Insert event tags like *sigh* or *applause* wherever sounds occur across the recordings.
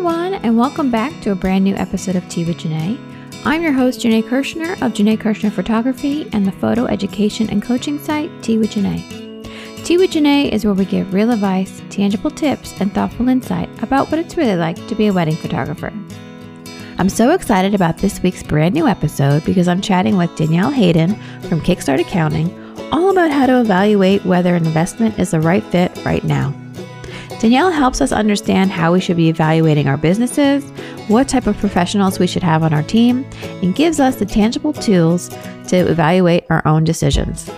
Everyone, and welcome back to a brand new episode of Tea with Janae. I'm your host, Janae Kirshner of Janae Kirshner Photography and the photo education and coaching site Tea with Janae. Tea with Janae is where we give real advice, tangible tips, and thoughtful insight about what it's really like to be a wedding photographer. I'm so excited about this week's brand new episode because I'm chatting with Danielle Hayden from Kickstart Accounting all about how to evaluate whether an investment is the right fit right now. Danielle helps us understand how we should be evaluating our businesses, what type of professionals we should have on our team, and gives us the tangible tools to evaluate our own decisions.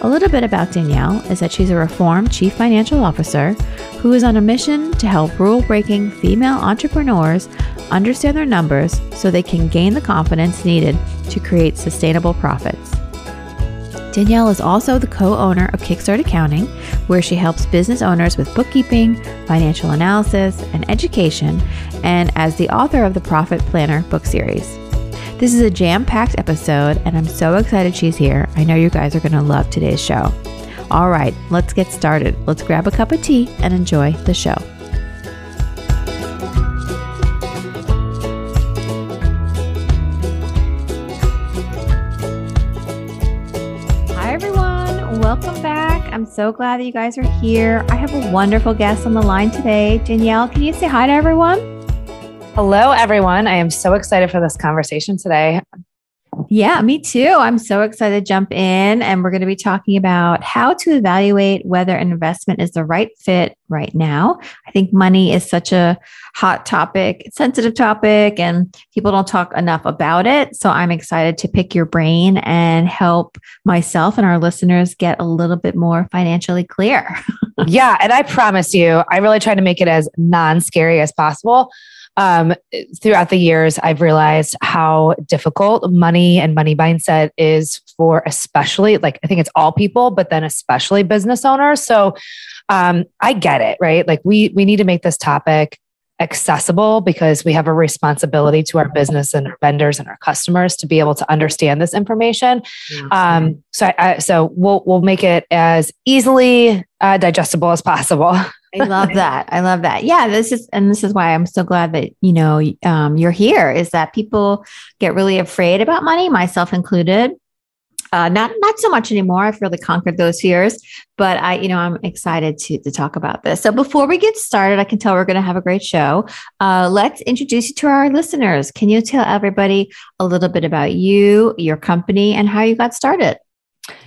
A little bit about Danielle is that she's a reformed chief financial officer who is on a mission to help rule breaking female entrepreneurs understand their numbers so they can gain the confidence needed to create sustainable profits. Danielle is also the co owner of Kickstart Accounting, where she helps business owners with bookkeeping, financial analysis, and education, and as the author of the Profit Planner book series. This is a jam packed episode, and I'm so excited she's here. I know you guys are going to love today's show. All right, let's get started. Let's grab a cup of tea and enjoy the show. So glad that you guys are here. I have a wonderful guest on the line today. Danielle, can you say hi to everyone? Hello, everyone. I am so excited for this conversation today. Yeah, me too. I'm so excited to jump in and we're going to be talking about how to evaluate whether an investment is the right fit right now. I think money is such a hot topic, sensitive topic, and people don't talk enough about it. So I'm excited to pick your brain and help myself and our listeners get a little bit more financially clear. *laughs* yeah. And I promise you, I really try to make it as non scary as possible um, throughout the years, I've realized how difficult money and money mindset is for especially, like, I think it's all people, but then especially business owners. So um, I get it, right? Like, we we need to make this topic accessible because we have a responsibility to our business and our vendors and our customers to be able to understand this information. Um, so, I, I, so we'll we'll make it as easily uh, digestible as possible. *laughs* I love *laughs* that. I love that. Yeah, this is, and this is why I'm so glad that you know um, you're here. Is that people get really afraid about money, myself included. Uh, not not so much anymore. I've really conquered those fears, but I, you know, I'm excited to to talk about this. So before we get started, I can tell we're going to have a great show. Uh, let's introduce you to our listeners. Can you tell everybody a little bit about you, your company, and how you got started?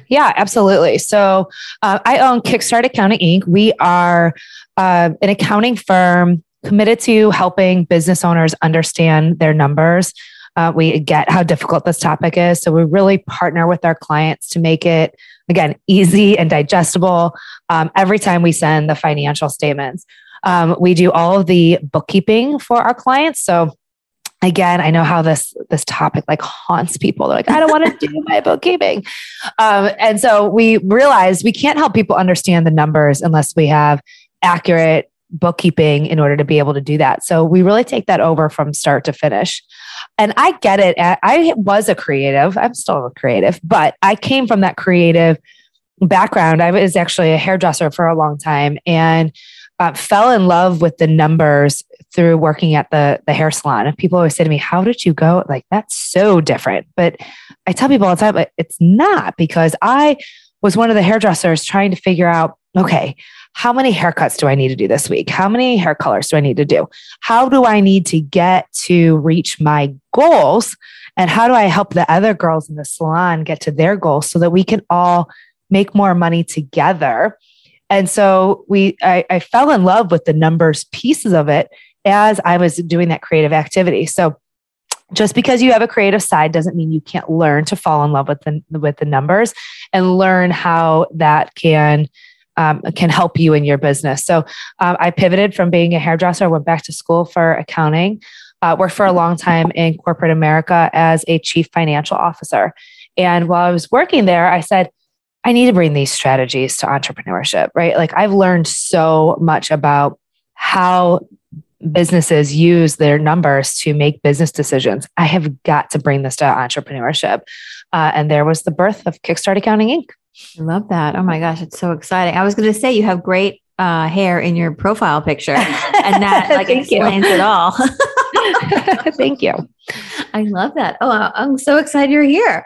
Yeah, absolutely. So uh, I own Kickstart Accounting Inc. We are uh, an accounting firm committed to helping business owners understand their numbers. Uh, we get how difficult this topic is. So we really partner with our clients to make it, again, easy and digestible um, every time we send the financial statements. Um, we do all of the bookkeeping for our clients. So again i know how this this topic like haunts people. They're like i don't want to *laughs* do my bookkeeping um, and so we realized we can't help people understand the numbers unless we have accurate bookkeeping in order to be able to do that. So we really take that over from start to finish. And i get it i was a creative. I'm still a creative but i came from that creative background. I was actually a hairdresser for a long time and uh, fell in love with the numbers through working at the the hair salon. And people always say to me, "How did you go? Like that's so different." But I tell people all the time, like, it's not because I was one of the hairdressers trying to figure out, okay, how many haircuts do I need to do this week? How many hair colors do I need to do? How do I need to get to reach my goals? And how do I help the other girls in the salon get to their goals so that we can all make more money together? And so we I, I fell in love with the numbers pieces of it as I was doing that creative activity. So just because you have a creative side doesn't mean you can't learn to fall in love with the with the numbers and learn how that can um, can help you in your business. So um, I pivoted from being a hairdresser, went back to school for accounting, uh, worked for a long time in corporate America as a chief financial officer. And while I was working there, I said, I need to bring these strategies to entrepreneurship, right? Like I've learned so much about how businesses use their numbers to make business decisions. I have got to bring this to entrepreneurship. Uh, and there was the birth of Kickstart Accounting Inc. I love that. Oh my gosh, it's so exciting. I was going to say you have great uh, hair in your profile picture, and that *laughs* like explains you. it all. *laughs* Thank you. I love that. Oh, I'm so excited you're here.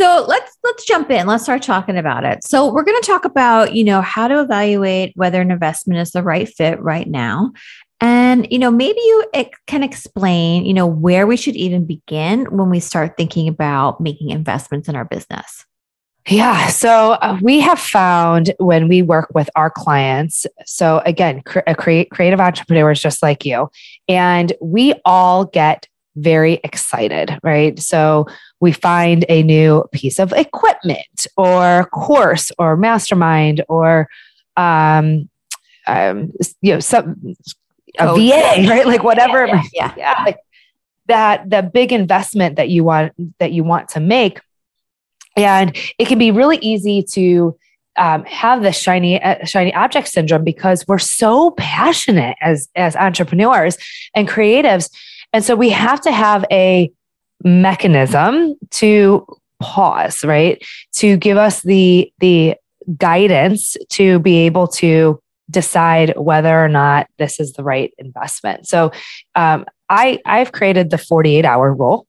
So let's let's jump in. Let's start talking about it. So we're going to talk about, you know, how to evaluate whether an investment is the right fit right now. And, you know, maybe you can explain, you know, where we should even begin when we start thinking about making investments in our business. Yeah. So uh, we have found when we work with our clients, so again, cre- creative entrepreneurs just like you, and we all get very excited, right? So we find a new piece of equipment or course or mastermind or um, um, you know some a oh, VA, right? Like whatever, yeah, yeah, yeah. like that the big investment that you want that you want to make, and it can be really easy to um, have the shiny uh, shiny object syndrome because we're so passionate as as entrepreneurs and creatives, and so we have to have a mechanism to pause, right? To give us the the guidance to be able to decide whether or not this is the right investment. So um, I I've created the 48 hour rule.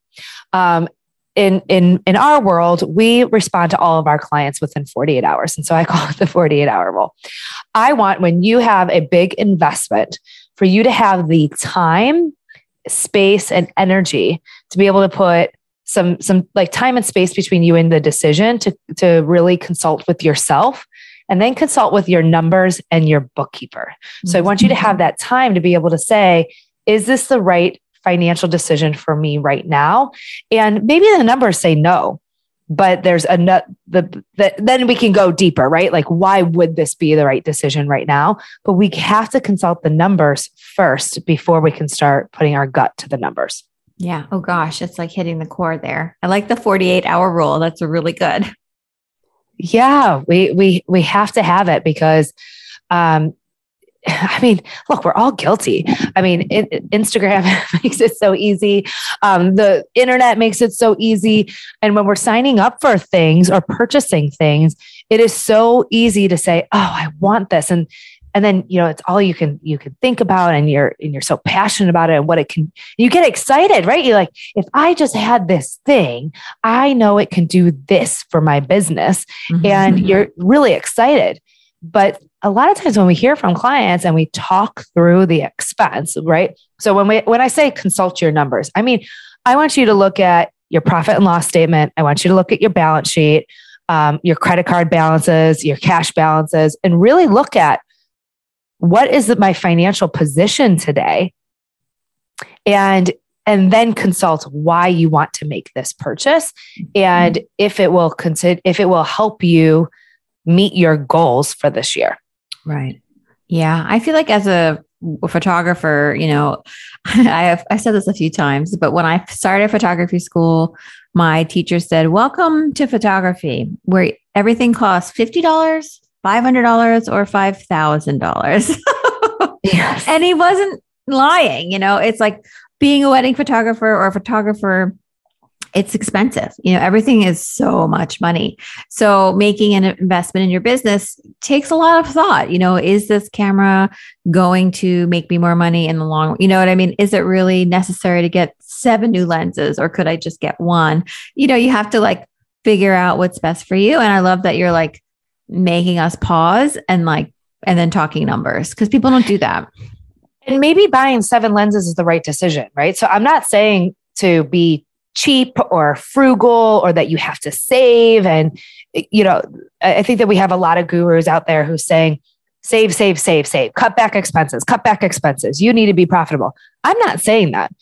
Um, in in in our world, we respond to all of our clients within 48 hours, and so I *laughs* call it the 48 hour rule. I want when you have a big investment for you to have the time space and energy to be able to put some some like time and space between you and the decision to to really consult with yourself and then consult with your numbers and your bookkeeper. So I want you to have that time to be able to say, is this the right financial decision for me right now? And maybe the numbers say no, but there's a nut the, the then we can go deeper, right? Like why would this be the right decision right now? But we have to consult the numbers first before we can start putting our gut to the numbers. Yeah. Oh gosh, it's like hitting the core there. I like the 48 hour rule. That's really good. Yeah, we we we have to have it because um I mean, look, we're all guilty. I mean, it, Instagram *laughs* makes it so easy. Um, the internet makes it so easy. And when we're signing up for things or purchasing things, it is so easy to say, "Oh, I want this," and and then you know it's all you can you can think about and you're and you're so passionate about it and what it can you get excited right you're like if i just had this thing i know it can do this for my business mm-hmm. and you're really excited but a lot of times when we hear from clients and we talk through the expense right? So when we when i say consult your numbers i mean i want you to look at your profit and loss statement. I want you to look at your balance sheet um, your credit card balances your cash balances and really look at what is my financial position today? And and then consult why you want to make this purchase and if it will consider if it will help you meet your goals for this year right yeah i feel like as a photographer you know *laughs* i have i said this a few times but when i started photography school my teacher said welcome to photography where everything costs $50 $500 or $5,000. yes. *laughs* And he wasn't lying, you know, it's like being a wedding photographer or a photographer it's expensive. You know, everything is so much money. So making an investment in your business takes a lot of thought. You know, is this camera going to make me more money in the long, you know what I mean? Is it really necessary to get seven new lenses or could I just get one? You know, you have to like figure out what's best for you. And I love that you're like, making us pause and like, and then talking numbers because people don't do that. And maybe buying seven lenses is the right decision, right? So I'm not saying to be cheap or frugal or that you have to save. And, you know, I think that we have a lot of gurus out there who's saying, save, save, save, save, cut back expenses, cut back expenses. You need to be profitable. I'm not saying that.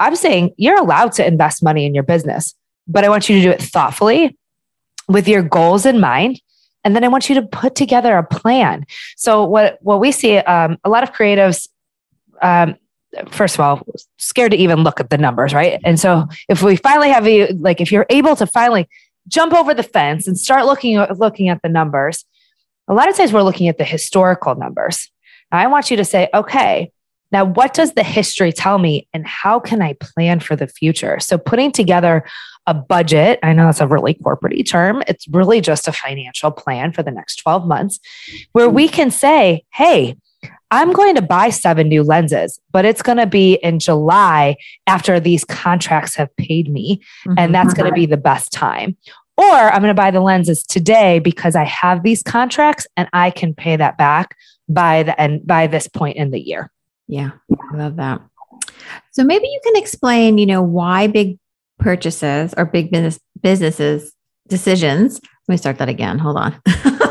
I'm saying you're allowed to invest money in your business, but I want you to do it thoughtfully with your goals in mind. And then I want you to put together a plan. So what, what we see, um, a lot of creatives, um, first of all, scared to even look at the numbers, right? And so if we finally have you, like if you're able to finally jump over the fence and start looking, looking at the numbers, a lot of times we're looking at the historical numbers. Now I want you to say, okay, now, what does the history tell me and how can I plan for the future? So, putting together a budget, I know that's a really corporate term, it's really just a financial plan for the next 12 months where we can say, hey, I'm going to buy seven new lenses, but it's going to be in July after these contracts have paid me. Mm-hmm. And that's going to be the best time. Or I'm going to buy the lenses today because I have these contracts and I can pay that back by the end by this point in the year. Yeah, I love that. So maybe you can explain, you know, why big purchases or big business businesses decisions. Let me start that again. Hold on. *laughs*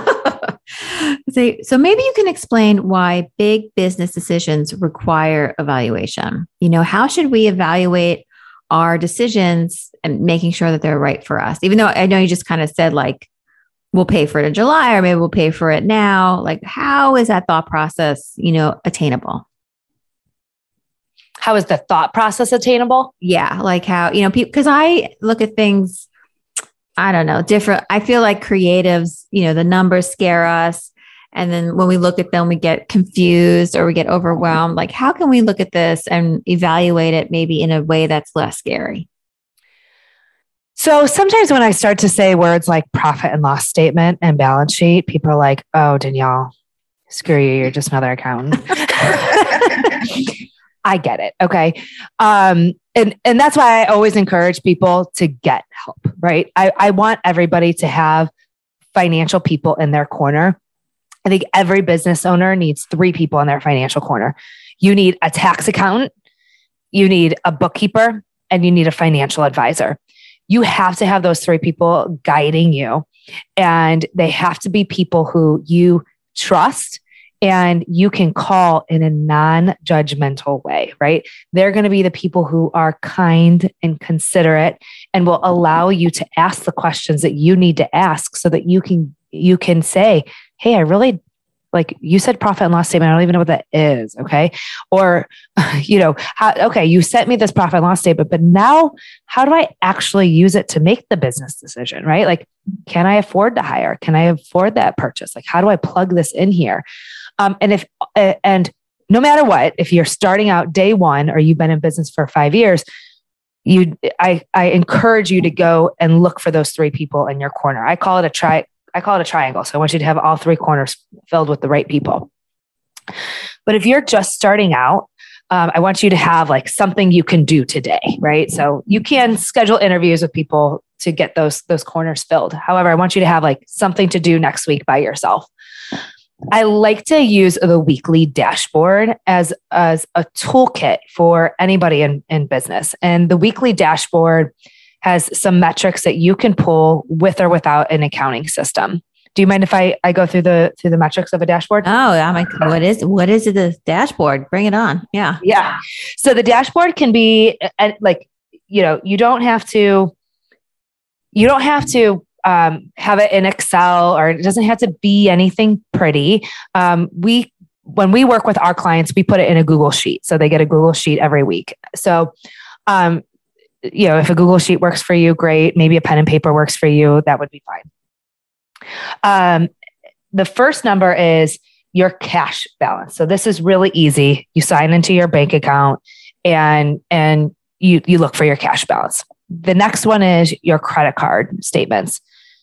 so, so maybe you can explain why big business decisions require evaluation. You know, how should we evaluate our decisions and making sure that they're right for us? Even though I know you just kind of said like we'll pay for it in July or maybe we'll pay for it now. Like how is that thought process, you know, attainable? how is the thought process attainable? Yeah, like how, you know, because I look at things, I don't know, different. I feel like creatives, you know, the numbers scare us. And then when we look at them, we get confused or we get overwhelmed. Like, how can we look at this and evaluate it maybe in a way that's less scary? So sometimes when I start to say words like profit and loss statement and balance sheet, people are like, oh, Danielle, screw you. You're just another accountant. *laughs* I get it. Okay. Um, and, and that's why I always encourage people to get help, right? I, I want everybody to have financial people in their corner. I think every business owner needs three people in their financial corner. You need a tax accountant, you need a bookkeeper, and you need a financial advisor. You have to have those three people guiding you, and they have to be people who you trust and you can call in a non judgmental way, right? They're going to be the people who are kind and considerate and will allow you to ask the questions that you need to ask so that you can you can say, "Hey, I really like you said profit and loss statement. I don't even know what that is. Okay. Or, *laughs* you know, how, okay, you sent me this profit and loss statement, but now how do I actually use it to make the business decision? Right. Like, can I afford to hire? Can I afford that purchase? Like, how do I plug this in here? Um, and if, uh, and no matter what, if you're starting out day one or you've been in business for five years, you, I, I encourage you to go and look for those three people in your corner. I call it a try. I call it a triangle. So I want you to have all three corners filled with the right people. But if you're just starting out, um, I want you to have like something you can do today, right? So you can schedule interviews with people to get those those corners filled. However, I want you to have like something to do next week by yourself. I like to use the weekly dashboard as, as a toolkit for anybody in, in business. And the weekly dashboard has some metrics that you can pull with or without an accounting system. Do you mind if I, I go through the through the metrics of a dashboard? Oh, I'm like, what is what is it? The dashboard? Bring it on. Yeah, yeah. So the dashboard can be like you know you don't have to you don't have to um, have it in Excel or it doesn't have to be anything pretty. Um, we when we work with our clients, we put it in a Google sheet, so they get a Google sheet every week. So, um, you know, if a Google sheet works for you, great. Maybe a pen and paper works for you, that would be fine. Um, the first number is your cash balance. So this is really easy. You sign into your bank account and and you you look for your cash balance. The next one is your credit card statements.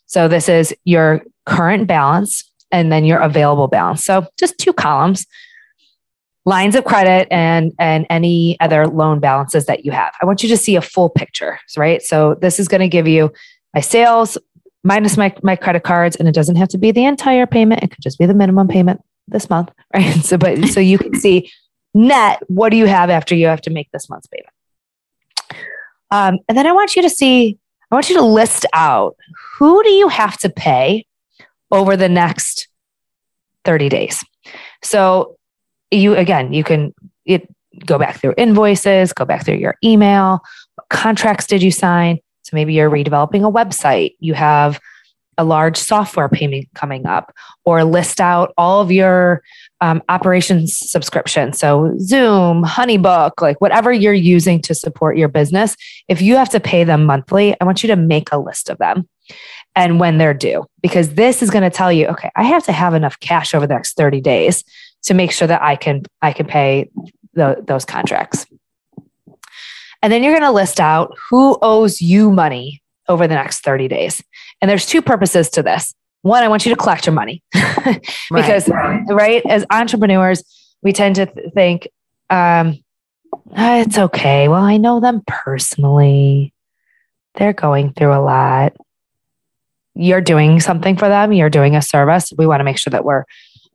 So this is your current balance and then your available balance. So just two columns, lines of credit and and any other loan balances that you have. I want you to see a full picture, right? So this is going to give you my sales minus my my credit cards and it doesn't have to be the entire payment. It could just be the minimum payment this month, *laughs* right? So but so you can see net what do you have after you have to make this month's payment. Um, and then I want you to see I want you to list out who do you have to pay over the next 30 days. So you again, you can it go back through invoices, go back through your email. What contracts did you sign? So maybe you're redeveloping a website. You have a large software payment coming up, or list out all of your um, operations subscriptions. So Zoom, Honeybook, like whatever you're using to support your business. If you have to pay them monthly, I want you to make a list of them and when they're due, because this is going to tell you, okay, I have to have enough cash over the next 30 days to make sure that I can I can pay the, those contracts. And then you're going to list out who owes you money over the next 30 days. And there's two purposes to this. One, I want you to collect your money *laughs* because, right. right, as entrepreneurs, we tend to th- think, um, oh, it's okay. Well, I know them personally. They're going through a lot. You're doing something for them. You're doing a service. We want to make sure that we're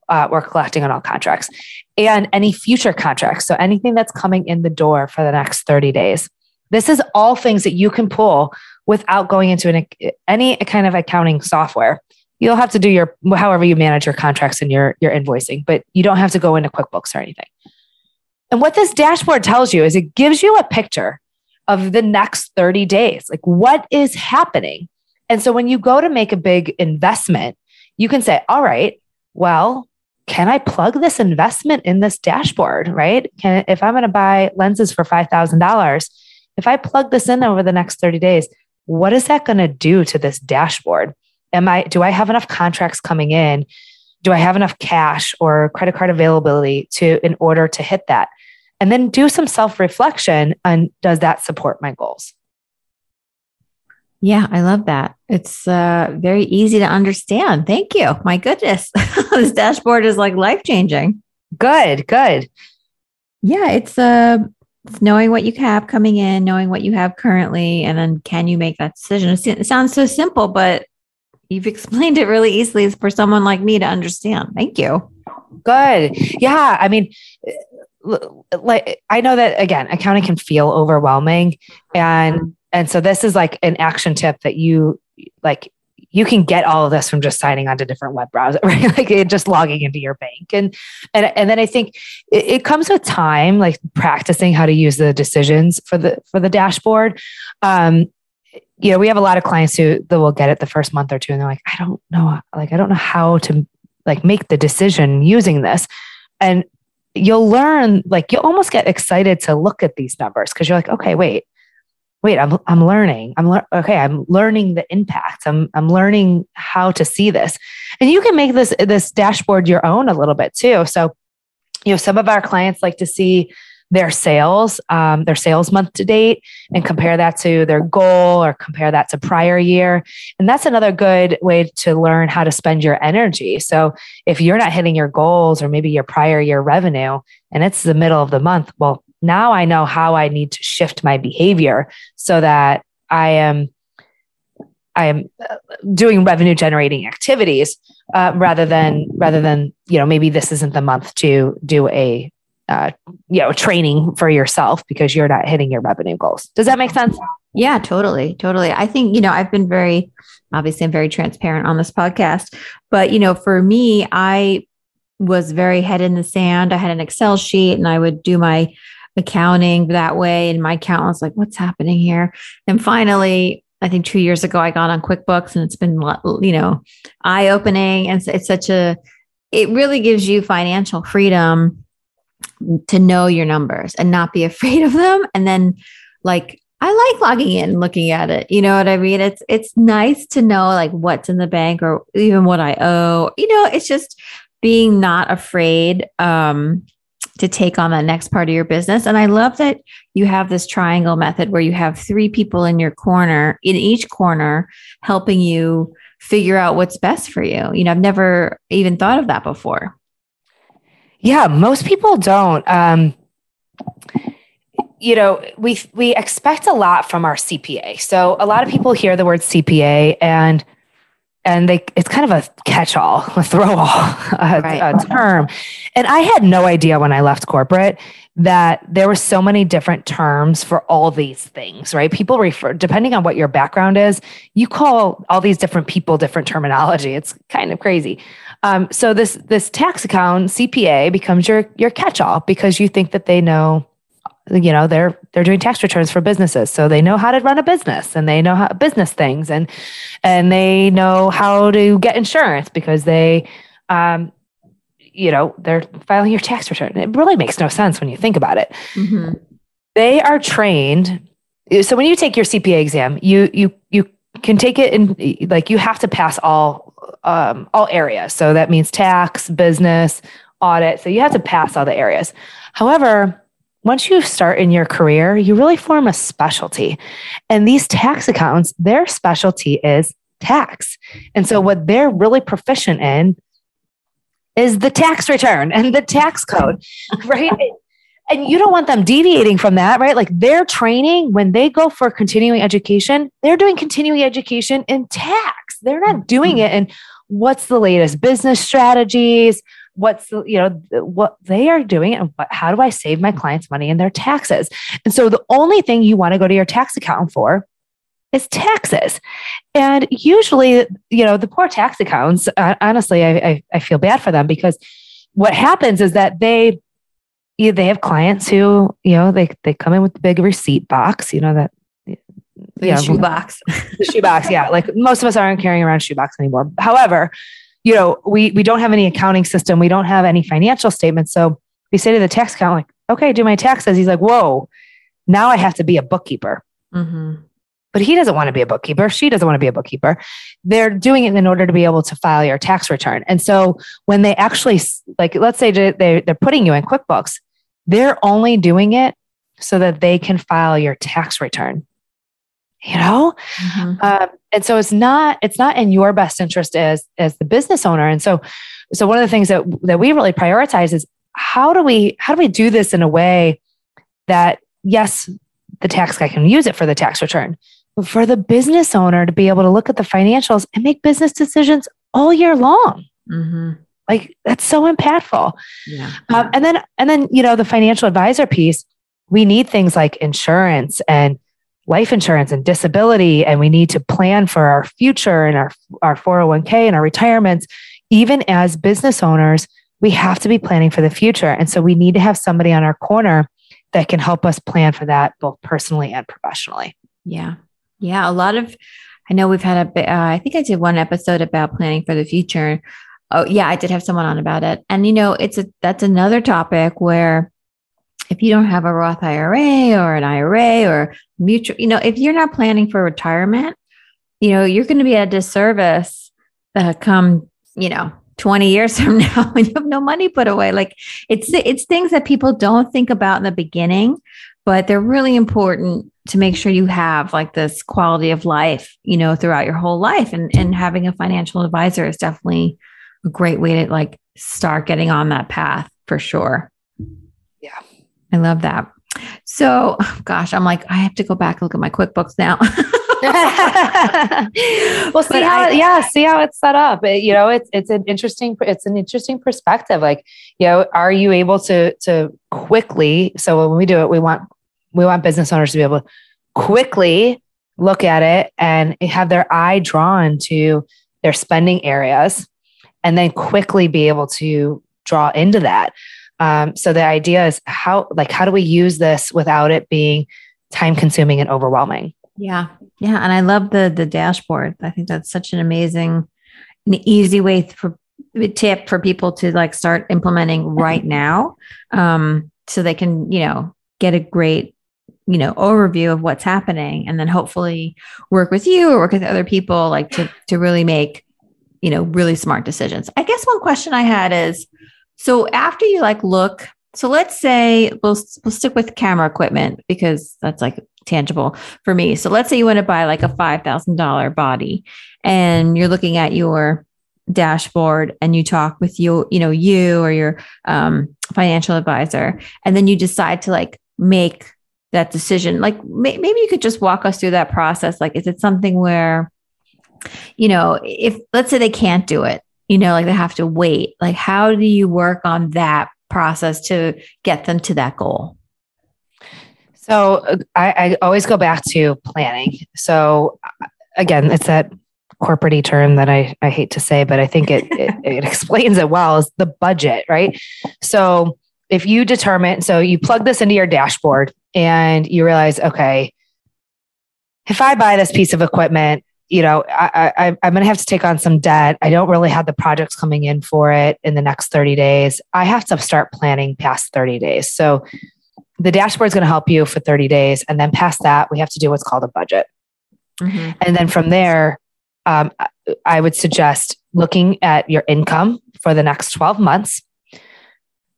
uh, we're collecting on all contracts and any future contracts. So anything that's coming in the door for the next 30 days. This is all things that you can pull without going into an, any kind of accounting software. You'll have to do your however you manage your contracts and your your invoicing, but you don't have to go into QuickBooks or anything. And what this dashboard tells you is it gives you a picture of the next 30 days. Like what is happening? And so when you go to make a big investment, you can say, all right, well, can I plug this investment in this dashboard, right? Can, if I'm going to buy lenses for $5,000, if I plug this in over the next 30 days, what is that going to do to this dashboard? Am I, do I have enough contracts coming in? Do I have enough cash or credit card availability to, in order to hit that? And then do some self reflection on does that support my goals? Yeah, I love that. It's uh, very easy to understand. Thank you. My goodness, *laughs* this dashboard is like life changing. Good, good. Yeah, it's uh, it's knowing what you have coming in, knowing what you have currently, and then can you make that decision? It sounds so simple, but you've *laughs* explained it really easily for someone like me to understand. Thank you. Good. Yeah, I mean, like I know that again, accounting can feel overwhelming, and and so this is like an action tip that you like you can get all of this from just signing onto different web browsers, *laughs* right? Like just logging into your bank. And and and then I think it, it, comes with time, like practicing how to use the decisions for the for the dashboard. Um, you know, we have a lot of clients who that will get it the first month or two and they're like, I don't know, like I don't know how to like make the decision using this. And you'll learn, like you'll almost get excited to look at these numbers because you're like, okay, wait, wait, I'm, I'm learning. I'm le- okay. I'm learning the impacts. I'm, I'm learning how to see this. And you can make this, this dashboard your own a little bit too. So, you know, some of our clients like to see their sales, um, their sales month to date, and compare that to their goal or compare that to prior year. And that's another good way to learn how to spend your energy. So if you're not hitting your goals or maybe your prior year revenue and it's the middle of the month, well, now I know how I need to shift my behavior so that I am I am uh, doing revenue generating activities uh, rather than rather than you know maybe this isn't the month to do a uh, you know training for yourself because you're not hitting your revenue goals. Does that make sense? Yeah, totally, totally. I think you know I've been very obviously I'm very transparent on this podcast, but you know for me I was very head in the sand. I had an Excel sheet and I would do my accounting that way. And my accountant was like, what's happening here? And finally, I think two years ago, I got on QuickBooks and it's been, you know, eye opening. And it's such a, it really gives you financial freedom to know your numbers and not be *laughs* afraid of them. And then, like, I like logging in and looking at it. You know what I mean? It's it's nice to know like what's in the bank or even what I owe. You know, it's just being not afraid um to take on that next part of your business. And I love that you have this triangle method where you have three people in your corner, in each corner, helping you figure out what's best for you. You know, I've never even thought of that before. Yeah, most people don't. Um, you know, we we expect a lot from our CPA. So a lot of people hear the word CPA and and they it's kind of a catch-all, a throw-all *laughs* a, right. a term. And I had no idea when I left corporate that there were so many different terms for all these things, right? People refer, depending on what your background is, you call all these different people different terminology. It's kind of crazy. Um, so this this tax account CPA becomes your your catch-all because you think that they know you know they're they're doing tax returns for businesses. So they know how to run a business and they know how business things and and they know how to get insurance because they um you know they're filing your tax return. It really makes no sense when you think about it. Mm-hmm. they are trained. So when you take your cpa exam you you you can take it in like you have to pass all um, all areas. So that means tax business audit. So you have to pass all the areas. However once you start in your career, you really form a specialty. And these tax accountants, their specialty is tax. And so what they're really proficient in is the tax return and the tax code, *laughs* right? and you don't want them deviating from that, right? Like their training, when they go for continuing education, they're doing continuing education in tax. They're not doing it in what's the latest business strategies, what's the, you know what they are doing and what, how do i save my clients money in their taxes? And so the only thing you want to go to your tax accountant for is taxes. And usually you know the poor tax accounts uh, honestly I, I, I feel bad for them because what happens is that they you, they have clients who you know they they come in with the big receipt box you know that the yeah, shoebox the shoebox yeah. Like most of us aren't carrying around shoebox anymore. However you know, we we don't have any accounting system, we don't have any financial statements. So we say to the tax accountant, like, okay, do my taxes. He's like, whoa, now I have to be a bookkeeper. Mm-hmm. But he doesn't want to be a bookkeeper. She doesn't want to be a bookkeeper. They're doing it in order to be able to file your tax return. And so when they actually, like, let's say they, they're putting you in QuickBooks, they're only doing it so that they can file your tax return you know mm-hmm. um, and so it's not it's not in your best interest as as the business owner and so so one of the things that that we really prioritize is how do we how do we do this in a way that yes the tax guy can use it for the tax return but for the business owner to be able to look at the financials and make business decisions all year long mm-hmm. like that's so impactful yeah. Um, and then and then you know the financial advisor piece we need things like insurance and life insurance and disability and we need to plan for our future and our, our 401k and our retirements even as business owners we have to be planning for the future. And so we need to have somebody on our corner that can help us plan for that both personally and professionally. Yeah. Yeah a lot of i know we've had a uh, i think i did one episode about planning for the future. Oh yeah i did have someone on about it. And you know it's a that's another topic where if you don't have a Roth IRA or an IRA or mutual, you know, if you're not planning for retirement, you know, you're going to be at a disservice uh, come, you know, 20 years *laughs* from now when you have no money put away. Like it's it's things that people don't think about in the beginning, but they're really important to make sure you have like this quality of life, you know, throughout your whole life. And and having a financial advisor is definitely a great way to like start getting on that path for sure. I love that. So, gosh, I'm like, I have to go back and look at my QuickBooks now. *laughs* well, see but how, I, yeah, see how it's set up. It, you know, it's it's an interesting it's an interesting perspective. Like, you know, are you able to to quickly? So when we do it, we want we want business owners to be able to quickly look at it and have their eye drawn to their spending areas, and then quickly be able to draw into that. Um, so the idea is how, like, how do we use this without it being time consuming and overwhelming? Yeah. Yeah. And I love the, the dashboard. I think that's such an amazing, an easy way for tip for people to like start implementing *laughs* right now. Um, so they can, you know, get a great you know overview of what's happening and then hopefully work with you or work with other people like to to really make you know really smart decisions i guess one question i had is so after you like look, so let's say we'll we'll stick with camera equipment because that's like tangible for me. So let's say you want to buy like a five thousand dollar body, and you're looking at your dashboard and you talk with you, you know, you or your um, financial advisor, and then you decide to like make that decision. Like may- maybe you could just walk us through that process. Like, is it something where you know, if let's say they can't do it, you know, like they have to wait, like how do you work on that process to get them to that goal? So uh, I, I always go back to planning. So uh, again, it's that corporate term that I, I hate to say, but I think it, it, *laughs* it explains it well is the budget, right? So if you determine, so you plug this into your dashboard and you realize, okay, if I buy this piece of equipment, you know, I, I, I'm going to have to take on some debt. I don't really have the projects coming in for it in the next 30 days. I have to start planning past 30 days. So the dashboard is going to help you for 30 days. And then past that, we have to do what's called a budget. Mm-hmm. And then from there, um, I would suggest looking at your income for the next 12 months.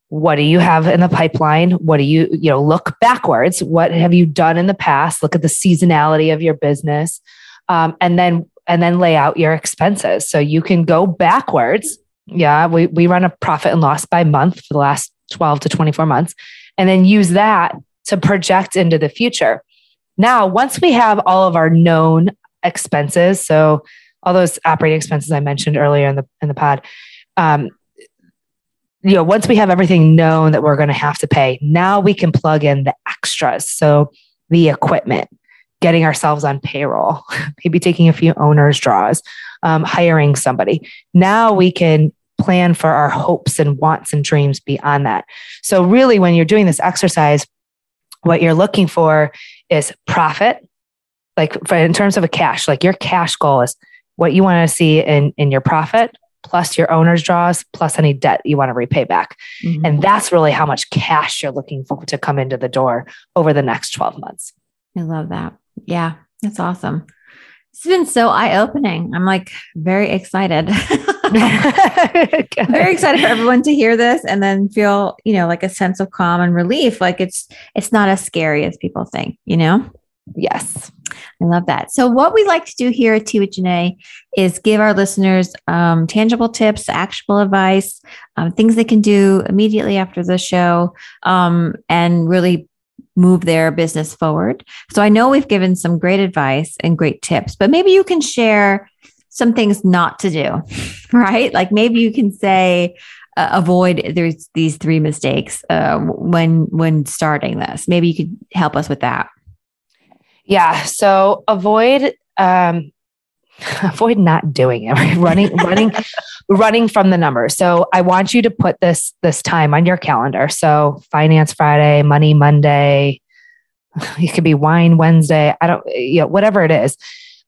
What do you have in the pipeline? What do you, you know, look backwards? What have you done in the past? Look at the seasonality of your business um, and then and then lay out your expenses. So you can go backwards. Yeah we, we run a profit and loss by month for the last 12 to 24 months and then use that to project into the future. Now once we have all of our known expenses so all those operating expenses i mentioned earlier in the in the pod um, you know once we have everything known that we're going to have to pay now we can plug in the extras. So the equipment getting ourselves on payroll, *laughs* maybe taking a few owners' draws, um, hiring somebody. Now we can plan for our hopes and wants and dreams beyond that. So, really, when you're doing this exercise, what you're looking for is profit. Like for, in terms of a cash, like your cash goal is what you want to see in, in your profit plus your owner's draws plus any debt you want to repay back. Mm-hmm. And that's really how much cash you're looking for to come into the door over the next 12 months. I love that. Yeah, that's awesome. It's been so eye opening. I'm like very excited. *laughs* very excited for everyone to hear this and then feel, you know, like a sense of calm and relief. Like it's it's not as scary as people think, you know? Yes. I love that. So, what we like to do here at Tea with Janae is give our listeners um, tangible tips, actionable advice, um, things they can do immediately after the show, um, and really move their business forward. So I know we've given some great advice and great tips, but maybe you can share some things not to do, *laughs* right? Like maybe you can say, uh, avoid there's these three mistakes uh, when when starting this. Maybe you could help us with that. Yeah. So avoid um, *laughs* avoid not doing it. Right? Running running *laughs* running from the numbers. So I want you to put this this time on your calendar. So finance Friday, money Monday, *laughs* it could be wine Wednesday. I don't, you know, whatever it is.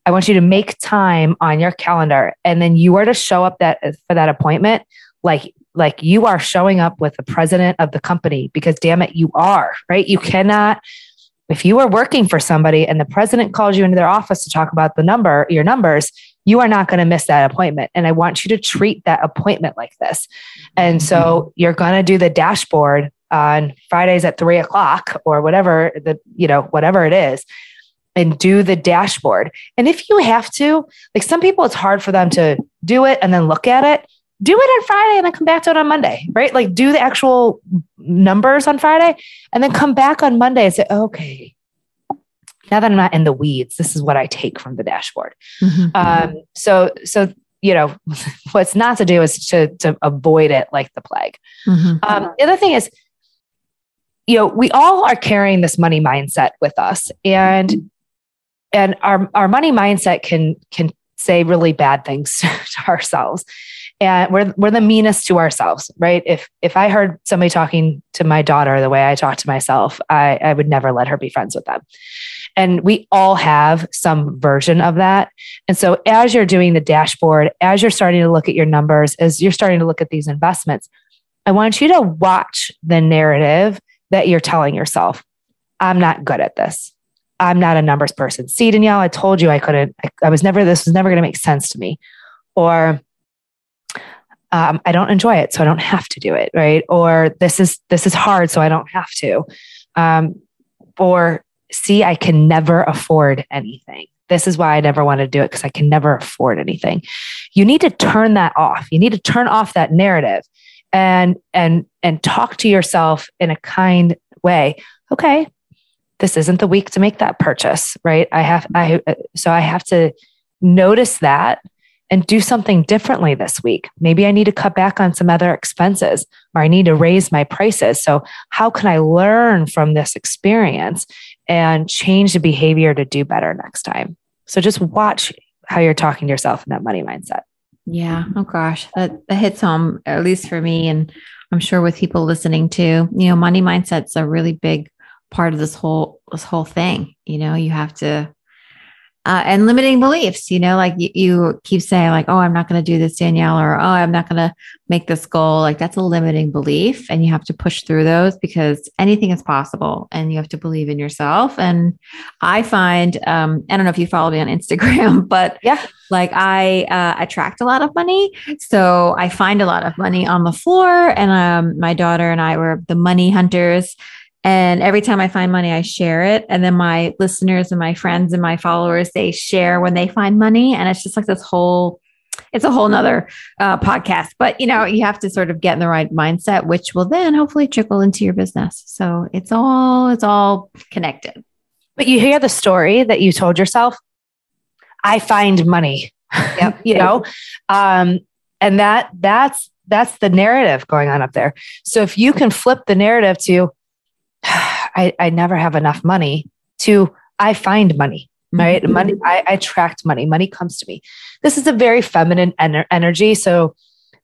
I want you to make time on your calendar and then you are to show up that for that appointment like like you are showing up with the president of the company because damn it you are, right? You cannot if you are working for somebody and the president calls you into their office to talk about the number, your numbers, you are not going to miss that appointment. And I want you to treat that appointment like this. And so you're going to do the dashboard on Fridays at three o'clock or whatever the, you know, whatever it is and do the dashboard. And if you have to, like some people, it's hard for them to do it and then look at it. Do it on Friday and then come back to it on Monday, right? Like do the actual numbers on Friday and then come back on Monday and say, okay, now that I'm not in the weeds, this is what I take from the dashboard. Mm-hmm. Um, so, so you know, *laughs* what's not to do is to to avoid it like the plague. Mm-hmm. Um, the other thing is, you know, we all are carrying this money mindset with us, and and our our money mindset can can say really bad things *laughs* to ourselves and we're we're the meanest to ourselves right if if i heard somebody talking to my daughter the way i talk to myself i i would never let her be friends with them and we all have some version of that. And so as you're doing the dashboard as you're starting to look at your numbers as you're starting to look at these investments i want you to watch the narrative that you're telling yourself. I'm not good at this. I'm not a numbers person. See danielle i told you i couldn't i, I was never this was never going to make sense to me. Or um, I don't enjoy it, so I don't have to do it, right? Or this is this is hard, so I don't have to. Um, or see, I can never afford anything. This is why I never want to do it because I can never afford anything. You need to turn that off. You need to turn off that narrative and and and talk to yourself in a kind way. Okay, this isn't the week to make that purchase, right? I have I so I have to notice that and do something differently this week. Maybe I need to cut back on some other expenses or I need to raise my prices. So, how can I learn from this experience and change the behavior to do better next time? So, just watch how you're talking to yourself in that money mindset. Yeah. Oh gosh, that, that hits home, at least for me. And I'm sure with people listening too, you know, money mindset's a really big part of this whole, this whole thing. You know, you have to uh, and limiting beliefs you know like you, you keep saying like oh i'm not going to do this danielle or oh i'm not going to make this goal like that's a limiting belief and you have to push through those because anything is possible and you have to believe in yourself and i find um, i don't know if you follow me on instagram *laughs* but yeah. like i uh, attract a lot of money so i find a lot of money on the floor and um, my daughter and i were the money hunters and every time I find money, I share it. And then my listeners and my friends and my followers, they share when they find money. And it's just like this whole, it's a whole nother uh, podcast. But, you know, you have to sort of get in the right mindset, which will then hopefully trickle into your business. So it's all, it's all connected. But you hear the story that you told yourself, I find money. *laughs* Yep. you know, um, and that that's that's the narrative going on up there. So if you can flip the narrative to *sighs* I, I never have enough money to I find money, right? Mm-hmm. Money, I, I attract money. Money comes to me. This is a very feminine ener- energy. So,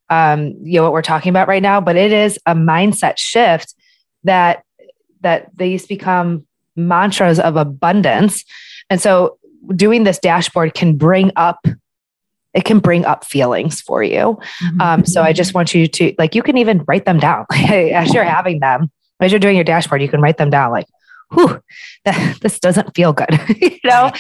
um, you know what we're talking about right now, but it is a mindset shift that that these become mantras of abundance. And so, doing this dashboard can bring up it can bring up feelings for you. Mm-hmm. Um, so I just want you to like you can even write them down *laughs* as you're having them as you're doing your dashboard, you can write them down like, whew, that, *laughs* this doesn't feel good. *laughs* you know,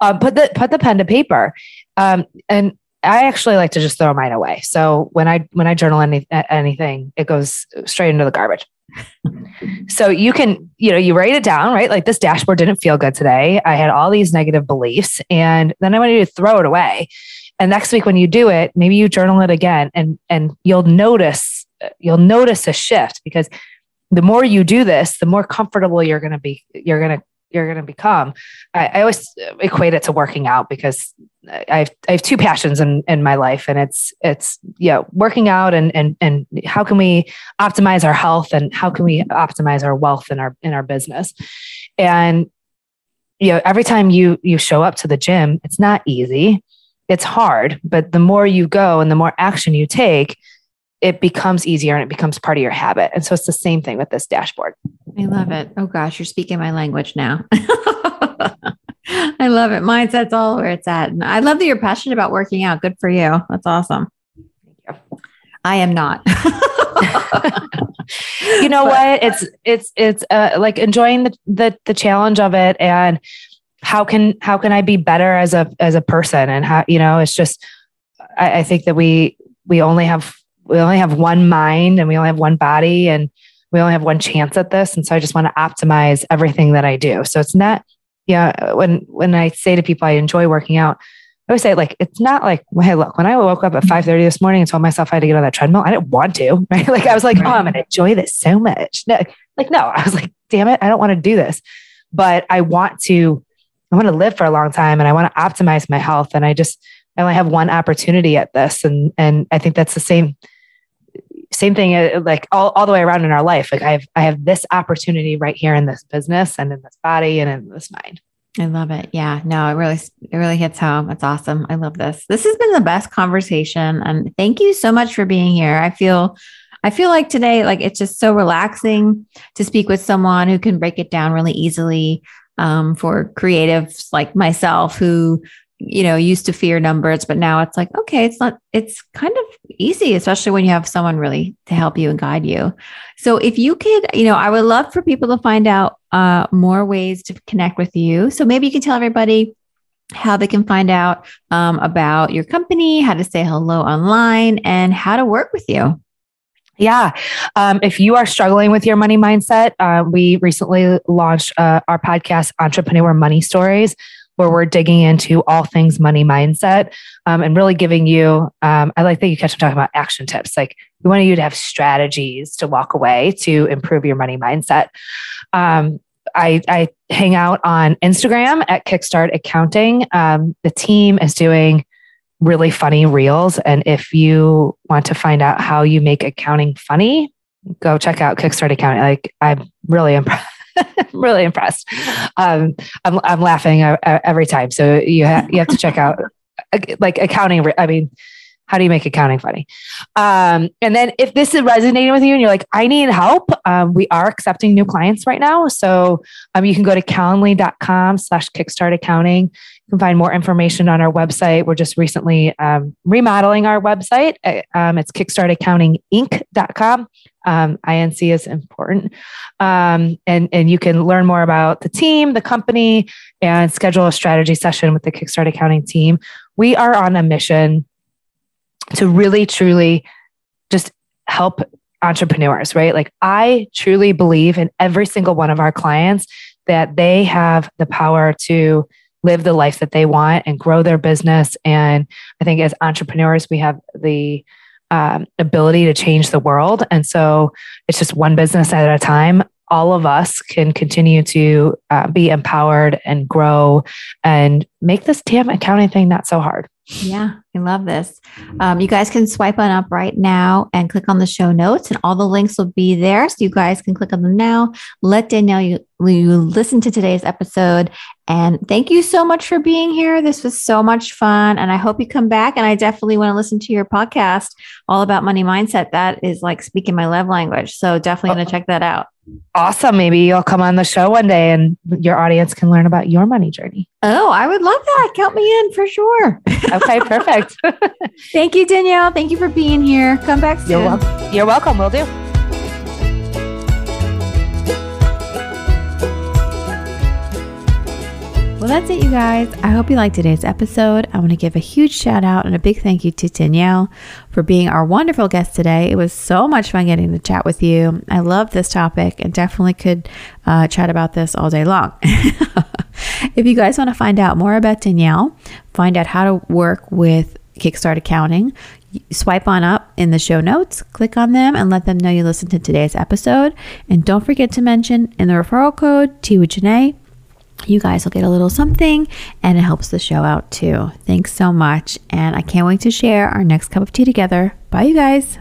um, put the, put the pen to paper. Um, and I actually like to just throw mine away. So when I, when I journal any, anything, it goes straight into the garbage. *laughs* so you can, you know, you write it down, right? Like this dashboard didn't feel good today. I had all these negative beliefs and then I want you to throw it away. And next week when you do it, maybe you journal it again and, and you'll notice, you'll notice a shift because the more you do this, the more comfortable you're going to be. You're going to you're going to become. I, I, always equate it to working out because I have, I have two passions in, in my life and it's, it's, yeah, working out and, and, and how can we optimize our health and how can we optimize our wealth in our, in our business. And, you know, every time you, you show up to the gym, it's not easy. It's hard, but the more you go and the more action you take, it becomes easier and it becomes part of your habit. And so it's the same thing with this dashboard. I love it. Oh gosh, you're speaking my language now. *laughs* I love it. Mindset's all where it's at. And I love that you're passionate about working out. Good for you. That's awesome. Thank you. I am not. *laughs* you know but, what? It's it's it's uh, like enjoying the, the the challenge of it and how can how can I be better as a as a person and how you know it's just I, I think that we we only have we only have one mind and we only have one body and we only have one chance at this. And so I just want to optimize everything that I do. So it's not, yeah, when when I say to people I enjoy working out, I always say like it's not like, hey, look, when I woke up at 5 30 this morning and told myself I had to get on that treadmill, I didn't want to. *laughs* Right. Like I was like, oh, I'm gonna enjoy this so much. No, like, no, I was like, damn it, I don't want to do this. But I want to, I want to live for a long time and I want to optimize my health. And I just I only have one opportunity at this. And and I think that's the same same thing uh, like all, all the way around in our life like i have i have this opportunity right here in this business and in this body and in this mind I love it. Yeah, no, it really, it really hits home. It's awesome. I love this. This has been the best conversation, and thank you so much for being here. I feel, I feel like today, like it's just so relaxing to speak with someone who can break it down really easily um, for creatives like myself who you know used to fear numbers but now it's like okay it's not it's kind of easy especially when you have someone really to help you and guide you. So if you could you know i would love for people to find out uh, more ways to connect with you. So maybe you can tell everybody how they can find out um, about your company how to say hello online and how to work with you. Yeah. Um, if you are struggling with your money mindset, uh, we recently launched uh, our podcast, Entrepreneur Money Stories where we're digging into all things money mindset um, and really giving you, um, I like that you catch me talking about action tips. Like we want you to have strategies to walk away to improve your money mindset. Um, I, I hang out on Instagram at Kickstart Accounting. Um, the team is doing really funny reels. And if you want to find out how you make accounting funny, go check out Kickstart Accounting. Like I'm really impressed. *laughs* really impressed. Um, I'm I'm laughing every time. So you ha- you have to check out like accounting. I mean, how do you make accounting funny? Um, and then if this is resonating with you and you're like, I need help, um, we are accepting new clients right now. So um, you can go to calendly.com slash kickstart accounting. You can find more information on our website. We're just recently um, remodeling our website. Uh, um, it's kickstartaccountinginc.com. Um, INC is important. Um, and, and you can learn more about the team, the company, and schedule a strategy session with the Kickstart Accounting team. We are on a mission to really truly just help entrepreneurs, right? Like I truly believe in every single one of our clients that they have the power to live the life that they want and grow their business. And I think as entrepreneurs, we have the um, ability to change the world. And so it's just one business at a time. All of us can continue to uh, be empowered and grow and make this damn accounting thing not so hard. Yeah, I love this. Um, you guys can swipe on up right now and click on the show notes, and all the links will be there. So you guys can click on them now. Let Danielle you, you listen to today's episode. And thank you so much for being here. This was so much fun. And I hope you come back. And I definitely want to listen to your podcast all about money mindset. That is like speaking my love language. So definitely going to check that out. Awesome. Maybe you'll come on the show one day and your audience can learn about your money journey. Oh, I would love that. Count me in for sure. *laughs* okay, perfect. *laughs* Thank you, Danielle. Thank you for being here. Come back soon. You're, wel- you're welcome. We'll do. Well, that's it, you guys. I hope you liked today's episode. I want to give a huge shout out and a big thank you to Danielle for being our wonderful guest today. It was so much fun getting to chat with you. I love this topic and definitely could uh, chat about this all day long. *laughs* if you guys want to find out more about Danielle, find out how to work with Kickstart Accounting, swipe on up in the show notes, click on them, and let them know you listened to today's episode. And don't forget to mention in the referral code Tea with Janae you guys will get a little something and it helps the show out too. Thanks so much. And I can't wait to share our next cup of tea together. Bye, you guys.